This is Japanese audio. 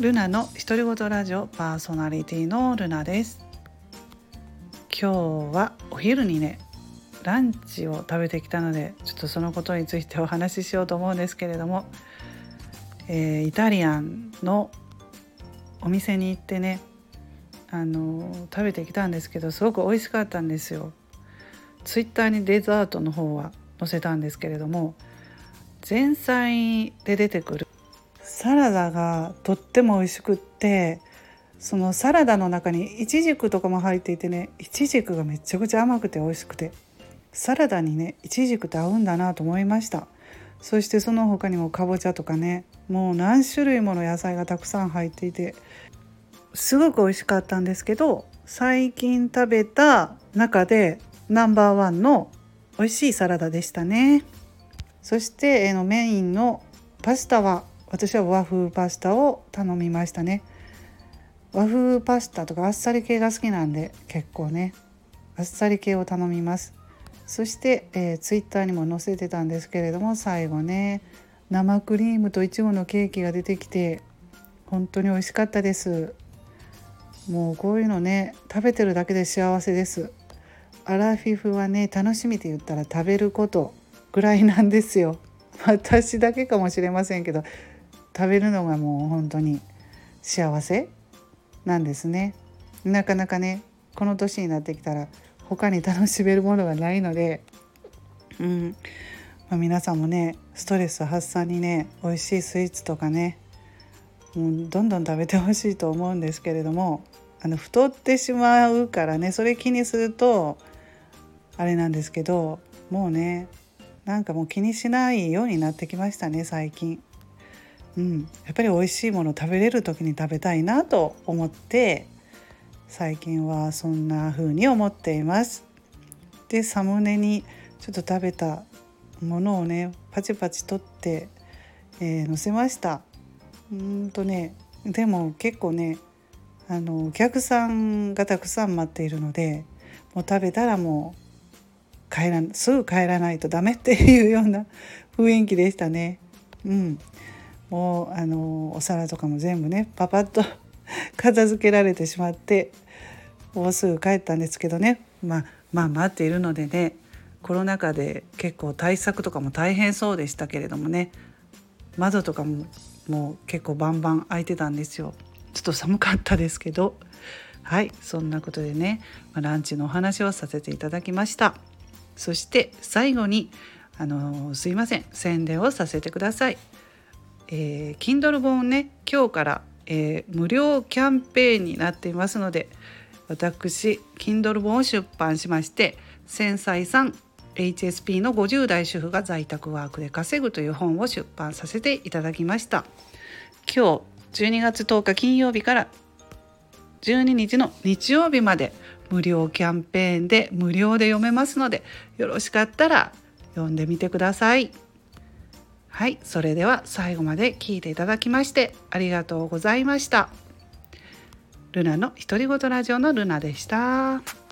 ルナの独り言ラジオパーソナリティのルナです。今日はお昼にねランチを食べてきたのでちょっとそのことについてお話ししようと思うんですけれども、えー、イタリアンのお店に行ってねあの食べてきたんですけどすごく美味しかったんですよ。ツイッターにデザートの方は載せたんですけれども前菜で出てくるサラダがとっても美味しくってそのサラダの中にイチジクとかも入っていてねイチジクがめちゃくちゃ甘くて美味しくてサラダにねイチジクって合うんだなと思いました。そしてその他にもかぼちゃとかねもう何種類もの野菜がたくさん入っていてすごく美味しかったんですけど最近食べた中でナンバーワンの美味しいサラダでしたね。そして、えのメインのパスタは私は和風パスタを頼みましたね。和風パスタとかあっさり系が好きなんで結構ねあっさり系を頼みます。そして、えー、ツイッターにも載せてたんですけれども最後ね生クリームといちごのケーキが出てきて本当に美味しかったです。もうこういうのね食べてるだけで幸せです。アラフィフはね楽しみって言ったら食べることぐらいなんですよ。私だけかもしれませんけど食べるのがもう本当に幸せなんですねなかなかねこの年になってきたら他に楽しめるものがないので、うんまあ、皆さんもねストレス発散にね美味しいスイーツとかねもうどんどん食べてほしいと思うんですけれどもあの太ってしまうからねそれ気にするとあれなんですけどもうねなんかもう気にしないようになってきましたね最近。うん、やっぱり美味しいもの食べれる時に食べたいなと思って最近はそんな風に思っています。でサムネにちょっと食べたものをねパチパチ取って、えー、載せました。うんとねでも結構ねあのお客さんがたくさん待っているのでもう食べたらもう帰らすぐ帰らないとダメっていうような雰囲気でしたね。うん、もうあのお皿とかも全部ねパパッと 片付けられてしまってもうすぐ帰ったんですけどね、まあ、まあ待っているのでねコロナ禍で結構対策とかも大変そうでしたけれどもね窓とかももう結構バンバン開いてたんですよ。ちょっと寒かったですけど。はいそんなことでね、まあ、ランチのお話をさせていただきました。そして最後にあのすいません宣伝をさせてください。えー、Kindle 本ね今日から、えー、無料キャンペーンになっていますので私 Kindle 本を出版しまして繊細さん HSP の50代主婦が在宅ワークで稼ぐという本を出版させていただきました今日12月10日金曜日から12日の日曜日まで無料キャンペーンで無料で読めますのでよろしかったら読んでみてください。はい、それでは最後まで聞いていただきましてありがとうございました。ルナの独り言ラジオのルナでした。